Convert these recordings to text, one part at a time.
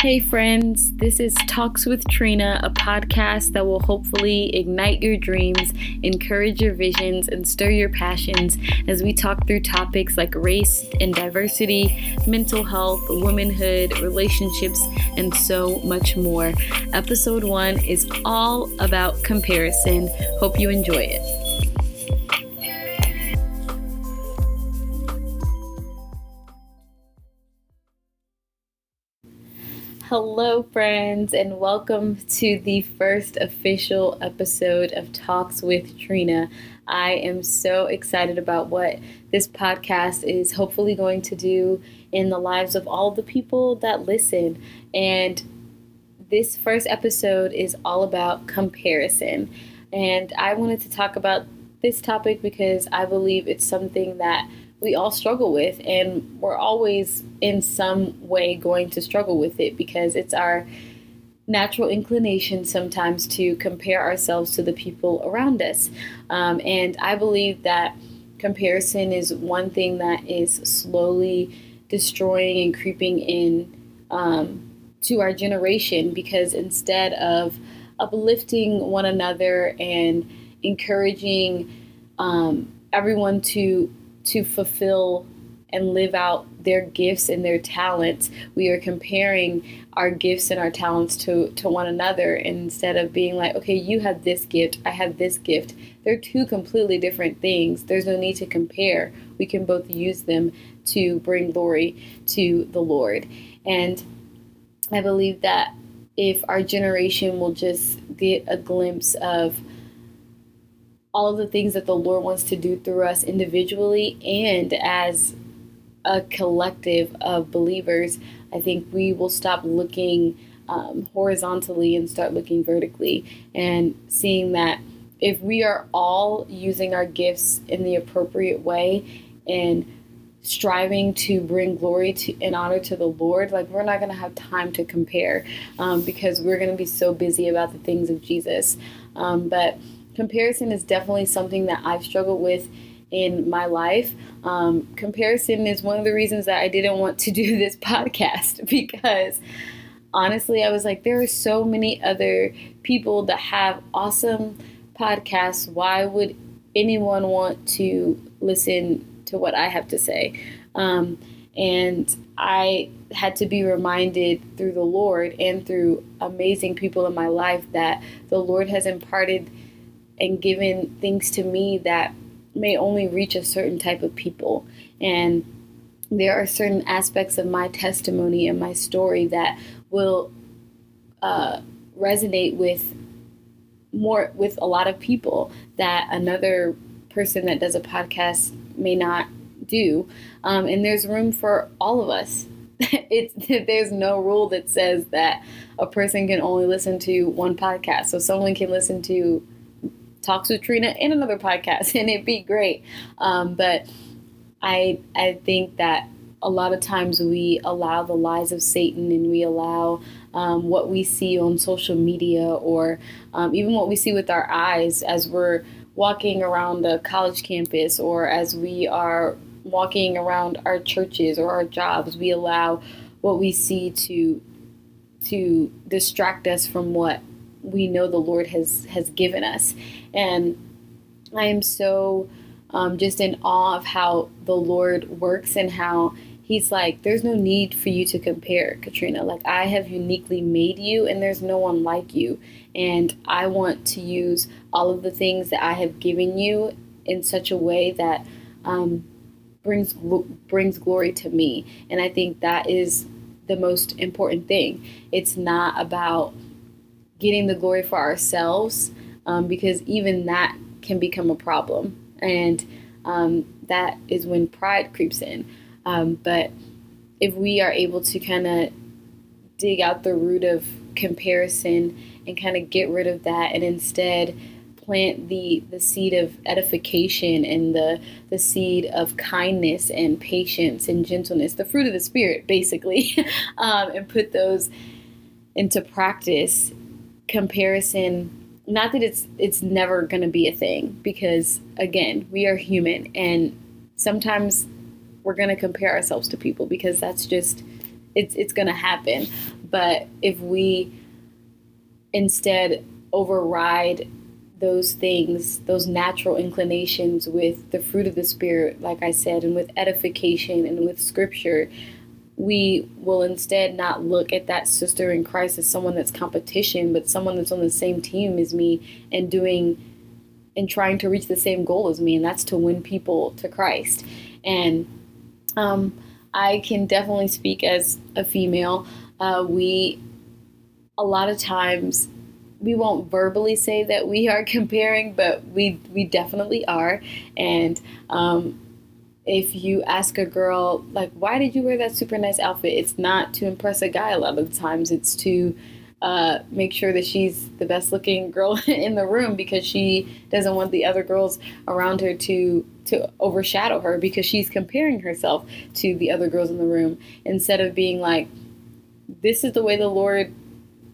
Hey, friends, this is Talks with Trina, a podcast that will hopefully ignite your dreams, encourage your visions, and stir your passions as we talk through topics like race and diversity, mental health, womanhood, relationships, and so much more. Episode one is all about comparison. Hope you enjoy it. Hello, friends, and welcome to the first official episode of Talks with Trina. I am so excited about what this podcast is hopefully going to do in the lives of all the people that listen. And this first episode is all about comparison. And I wanted to talk about this topic because I believe it's something that we all struggle with, and we're always in some way going to struggle with it because it's our natural inclination sometimes to compare ourselves to the people around us. Um, and I believe that comparison is one thing that is slowly destroying and creeping in um, to our generation because instead of uplifting one another and encouraging um, everyone to to fulfill and live out their gifts and their talents. We are comparing our gifts and our talents to, to one another instead of being like, okay, you have this gift, I have this gift. They're two completely different things. There's no need to compare. We can both use them to bring glory to the Lord. And I believe that if our generation will just get a glimpse of all of the things that the Lord wants to do through us individually and as a collective of believers, I think we will stop looking um, horizontally and start looking vertically and seeing that if we are all using our gifts in the appropriate way and striving to bring glory to and honor to the Lord, like we're not going to have time to compare um, because we're going to be so busy about the things of Jesus. Um, but comparison is definitely something that I've struggled with in my life. Um, comparison is one of the reasons that I didn't want to do this podcast because honestly, I was like, there are so many other people that have awesome podcasts. Why would anyone want to listen to what I have to say? Um, and I had to be reminded through the Lord and through amazing people in my life that the Lord has imparted and given things to me that may only reach a certain type of people. And there are certain aspects of my testimony and my story that will uh, resonate with more with a lot of people that another person that does a podcast may not do. Um, and there's room for all of us. it's there's no rule that says that a person can only listen to one podcast. So someone can listen to talks with Trina in another podcast, and it'd be great. Um, but I I think that a lot of times we allow the lies of Satan and we allow um, what we see on social media or um, even what we see with our eyes as we're walking around a college campus or as we are walking around our churches or our jobs. We allow what we see to to distract us from what we know the Lord has has given us. And I am so um, just in awe of how the Lord works and how He's like, there's no need for you to compare, Katrina. Like, I have uniquely made you, and there's no one like you. And I want to use all of the things that I have given you in such a way that um, brings brings glory to me. And I think that is the most important thing. It's not about getting the glory for ourselves um, because even that can become a problem. And um, that is when pride creeps in. Um, but if we are able to kind of dig out the root of comparison and kind of get rid of that and instead plant the the seed of edification and the the seed of kindness and patience and gentleness the fruit of the spirit basically um, and put those into practice comparison not that it's it's never going to be a thing because again we are human and sometimes we're going to compare ourselves to people because that's just it's it's gonna happen. But if we instead override those things, those natural inclinations with the fruit of the Spirit, like I said, and with edification and with scripture, we will instead not look at that sister in Christ as someone that's competition, but someone that's on the same team as me and doing and trying to reach the same goal as me, and that's to win people to Christ. And um, I can definitely speak as a female. Uh, we, a lot of times, we won't verbally say that we are comparing, but we we definitely are. And um, if you ask a girl like, "Why did you wear that super nice outfit?" It's not to impress a guy. A lot of the times, it's to uh, make sure that she's the best looking girl in the room because she doesn't want the other girls around her to to overshadow her because she's comparing herself to the other girls in the room instead of being like this is the way the lord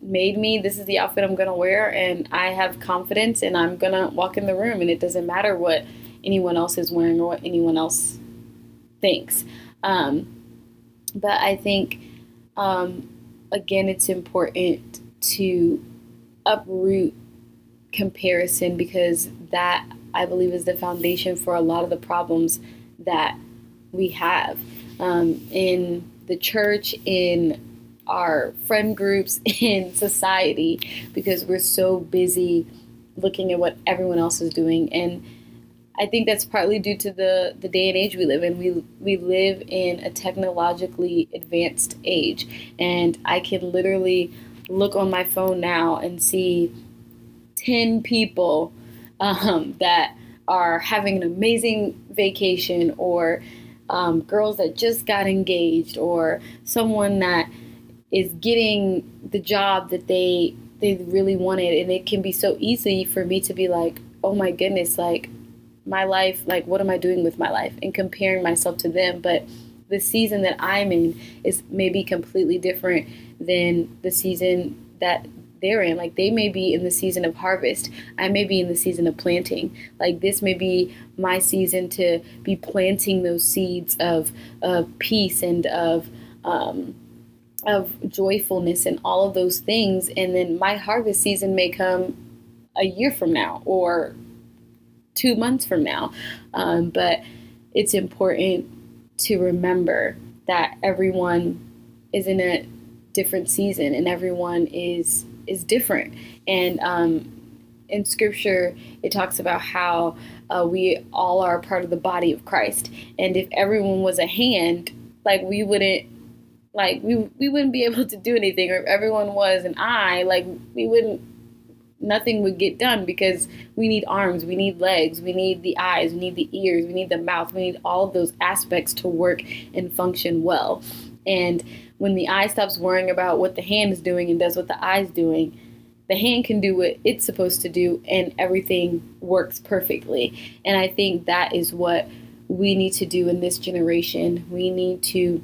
made me this is the outfit i'm going to wear and i have confidence and i'm going to walk in the room and it doesn't matter what anyone else is wearing or what anyone else thinks um, but i think um, again, it's important to uproot comparison because that I believe is the foundation for a lot of the problems that we have. Um, in the church, in our friend groups, in society, because we're so busy looking at what everyone else is doing. And I think that's partly due to the, the day and age we live in. We, we live in a technologically advanced age, and I can literally look on my phone now and see 10 people um, that are having an amazing vacation, or um, girls that just got engaged, or someone that is getting the job that they they really wanted and it can be so easy for me to be like oh my goodness like my life, like what am I doing with my life and comparing myself to them. But the season that I'm in is maybe completely different than the season that they're in. Like they may be in the season of harvest. I may be in the season of planting. Like this may be my season to be planting those seeds of, of peace and of um, of joyfulness and all of those things. And then my harvest season may come a year from now or two months from now. Um, but it's important to remember that everyone is in a different season and everyone is is different. And um, in Scripture, it talks about how uh, we all are part of the body of Christ. And if everyone was a hand, like we wouldn't like we we wouldn't be able to do anything or if everyone was an eye like we wouldn't nothing would get done because we need arms, we need legs, we need the eyes, we need the ears, we need the mouth, we need all of those aspects to work and function well. And when the eye stops worrying about what the hand is doing and does what the eye's doing, the hand can do what it's supposed to do and everything works perfectly. And I think that is what we need to do in this generation. We need to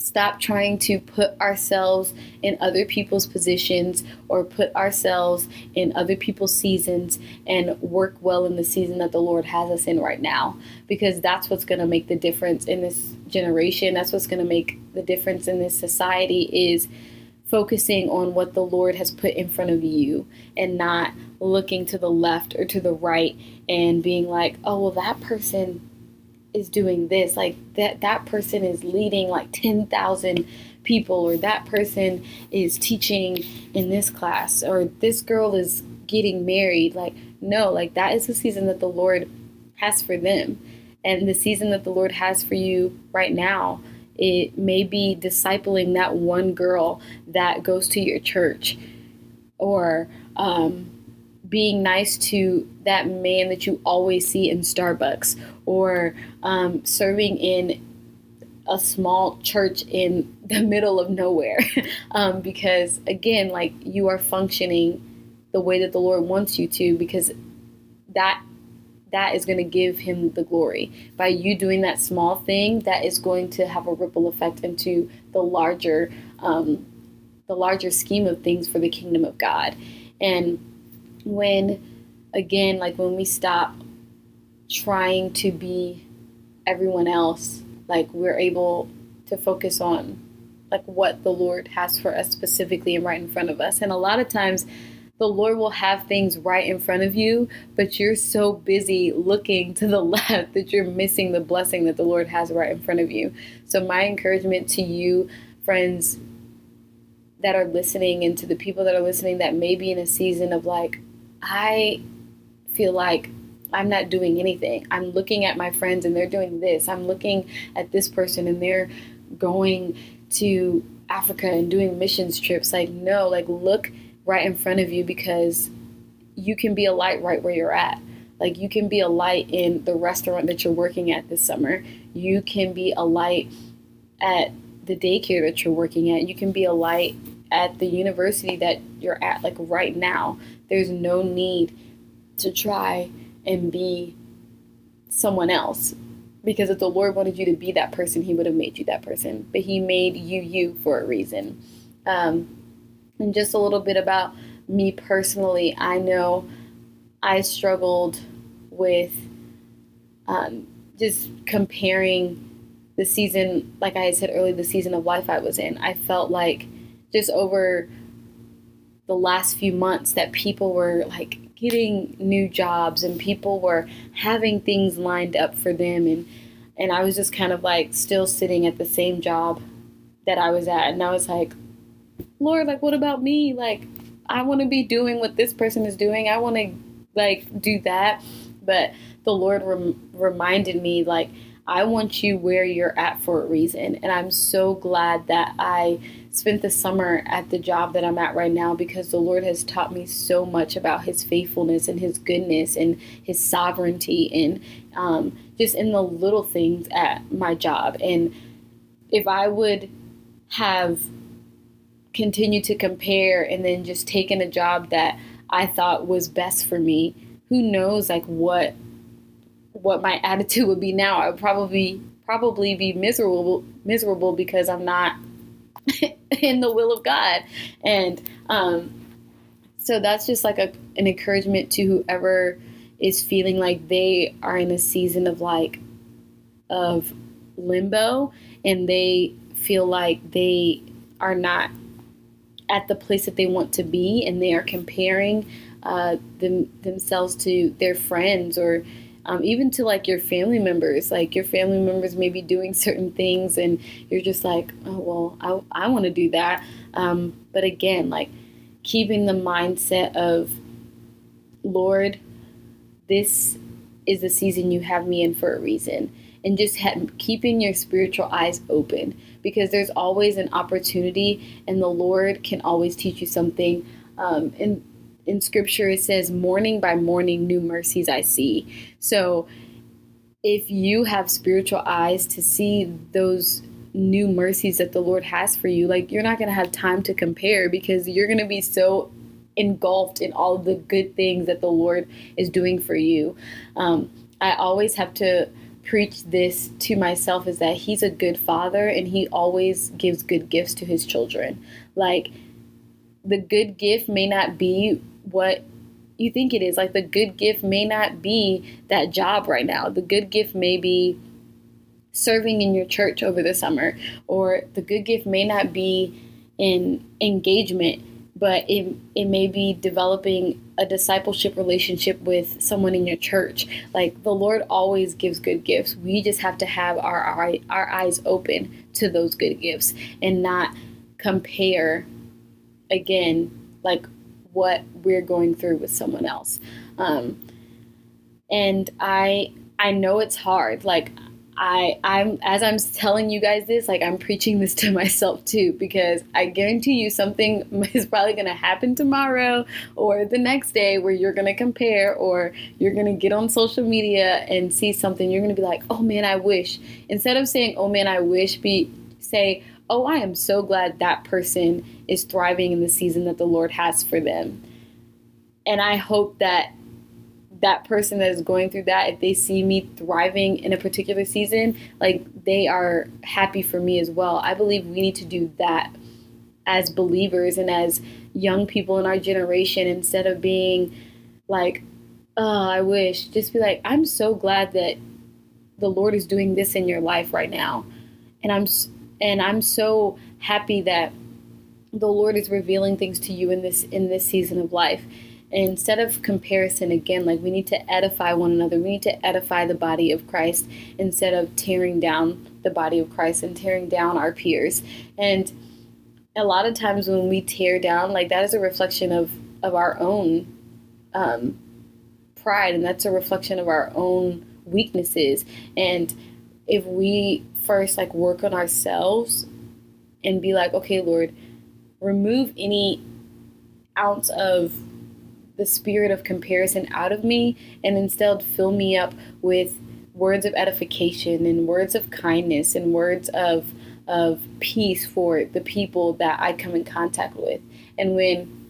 stop trying to put ourselves in other people's positions or put ourselves in other people's seasons and work well in the season that the Lord has us in right now. Because that's what's going to make the difference in this generation. That's what's going to make the difference in this society is focusing on what the Lord has put in front of you and not looking to the left or to the right and being like oh well that person is doing this like that that person is leading like 10,000 people or that person is teaching in this class or this girl is getting married. Like no like that is the season that the Lord has for them. And the season that the Lord has for you right now it may be discipling that one girl that goes to your church or um, being nice to that man that you always see in Starbucks or um, serving in a small church in the middle of nowhere. um, because again, like you are functioning the way that the Lord wants you to, because that that is going to give him the glory by you doing that small thing that is going to have a ripple effect into the larger um, the larger scheme of things for the kingdom of god and when again like when we stop trying to be everyone else like we're able to focus on like what the Lord has for us specifically and right in front of us. And a lot of times the Lord will have things right in front of you, but you're so busy looking to the left that you're missing the blessing that the Lord has right in front of you. So, my encouragement to you, friends that are listening, and to the people that are listening that may be in a season of like, I feel like I'm not doing anything. I'm looking at my friends and they're doing this. I'm looking at this person and they're going to Africa and doing missions trips. Like, no, like, look right in front of you because you can be a light right where you're at. Like, you can be a light in the restaurant that you're working at this summer. You can be a light at the daycare that you're working at. You can be a light at the university that you're at, like, right now. There's no need to try and be someone else because if the Lord wanted you to be that person, He would have made you that person. But He made you you for a reason. Um, and just a little bit about me personally, I know I struggled with um, just comparing the season, like I said earlier, the season of life I was in. I felt like just over the last few months that people were like getting new jobs and people were having things lined up for them. And and I was just kind of like still sitting at the same job that I was at. And I was like Lord like what about me? Like I want to be doing what this person is doing. I want to like do that. But the Lord rem- reminded me like I want you where you're at for a reason and I'm so glad that I spent the summer at the job that I'm at right now because the Lord has taught me so much about His faithfulness and His goodness and His sovereignty and um, just in the little things at my job. And if I would have continued to compare and then just taken a job that I thought was best for me, who knows like what what my attitude would be now. I would probably probably be miserable miserable because I'm not in the will of God. And um, so that's just like a, an encouragement to whoever is feeling like they are in a season of like of limbo and they feel like they are not at the place that they want to be and they are comparing uh, them, themselves to their friends or um, even to like your family members. Like your family members may be doing certain things and you're just like oh well i, I want to do that. Um, but again like keeping the mindset of lord this is the season you have me in for a reason. And just keeping your spiritual eyes open because there's always an opportunity and the lord can always teach you something um, and in scripture it says morning by morning new mercies i see. So if you have spiritual eyes to see those new mercies that the lord has for you like you're not going to have time to compare because you're going to be so engulfed in all the good things that the lord is doing for you. Um, i always have to preach this to myself is that he's a good father and he always gives good gifts to his children. Like the good gift may not be what you think it is. Like the good gift may not be that job right now. The good gift may be serving in your church over the summer, or the good gift may not be in engagement, but it, it may be developing a discipleship relationship with someone in your church. Like the Lord always gives good gifts. We just have to have our, our, our eyes open to those good gifts and not compare again like what we're going through with someone else. Um, and I I know it's hard. Like I I'm as I'm telling you guys this, like I'm preaching this to myself too because I guarantee you something is probably going to happen tomorrow or the next day where you're going to compare or you're going to get on social media and see something you're going to be like, "Oh man, I wish." Instead of saying, "Oh man, I wish," be say, "Oh, I am so glad that person is thriving in the season that the Lord has for them. And I hope that that person that is going through that, if they see me thriving in a particular season, like they are happy for me as well. I believe we need to do that as believers and as young people in our generation instead of being like, oh, I wish, just be like, I'm so glad that the Lord is doing this in your life right now. And I'm and I'm so happy that the Lord is revealing things to you in this in this season of life. And instead of comparison again, like we need to edify one another. We need to edify the body of Christ instead of tearing down the body of Christ and tearing down our peers. And a lot of times when we tear down, like that is a reflection of of our own um, pride, and that's a reflection of our own weaknesses. And if we first like work on ourselves and be like, okay, Lord, remove any ounce of the spirit of comparison out of me and instead fill me up with words of edification and words of kindness and words of of peace for the people that I come in contact with. And when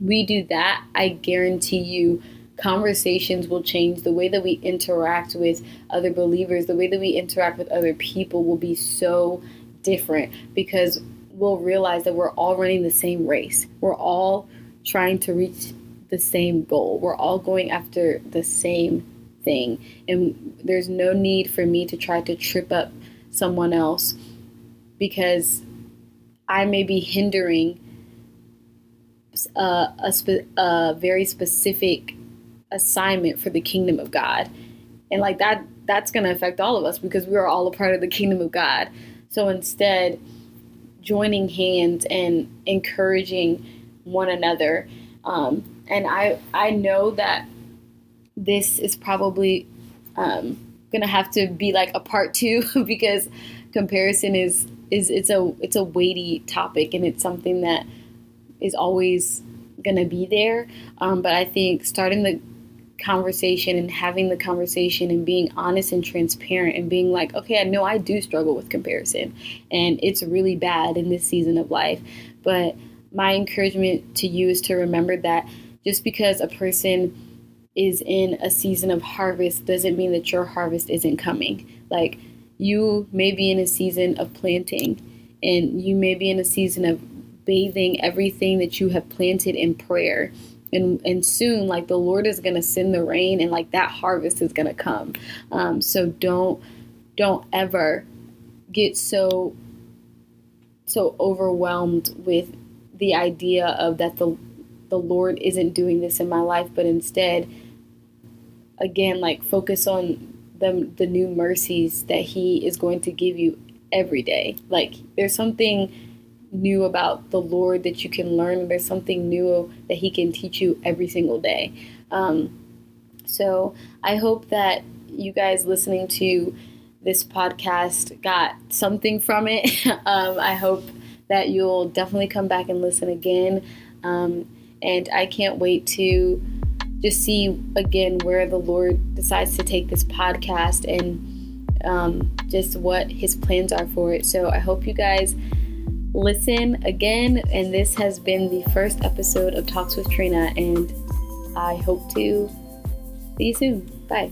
we do that, I guarantee you conversations will change. The way that we interact with other believers, the way that we interact with other people will be so different because we'll realize that we're all running the same race. We're all trying to reach the same goal. We're all going after the same thing. And there's no need for me to try to trip up someone else because I may be hindering uh, a, spe- a very specific assignment for the kingdom of God. And like that, that's going to affect all of us because we are all a part of the kingdom of God. So instead, joining hands and encouraging one another. Um, and I, I know that this is probably um, gonna have to be like a part two because comparison is is it's a it's a weighty topic and it's something that is always gonna be there. Um, but I think starting the conversation and having the conversation and being honest and transparent and being like, okay, I know I do struggle with comparison and it's really bad in this season of life. But my encouragement to you is to remember that just because a person is in a season of harvest doesn't mean that your harvest isn't coming. Like you may be in a season of planting and you may be in a season of bathing everything that you have planted in prayer and and soon like the lord is going to send the rain and like that harvest is going to come. Um, so don't don't ever get so so overwhelmed with the idea of that the the lord isn't doing this in my life but instead again like focus on the the new mercies that he is going to give you every day. Like there's something new about the Lord that you can learn. There's something new that He can teach you every single day. Um, so I hope that you guys listening to this podcast got something from it. um, I hope that you'll definitely come back and listen again. Um, and I can't wait to just see again where the Lord decides to take this podcast and um, just what His plans are for it. So I hope you guys listen again. And this has been the first episode of Talks with Trina, and I hope to see you soon. Bye.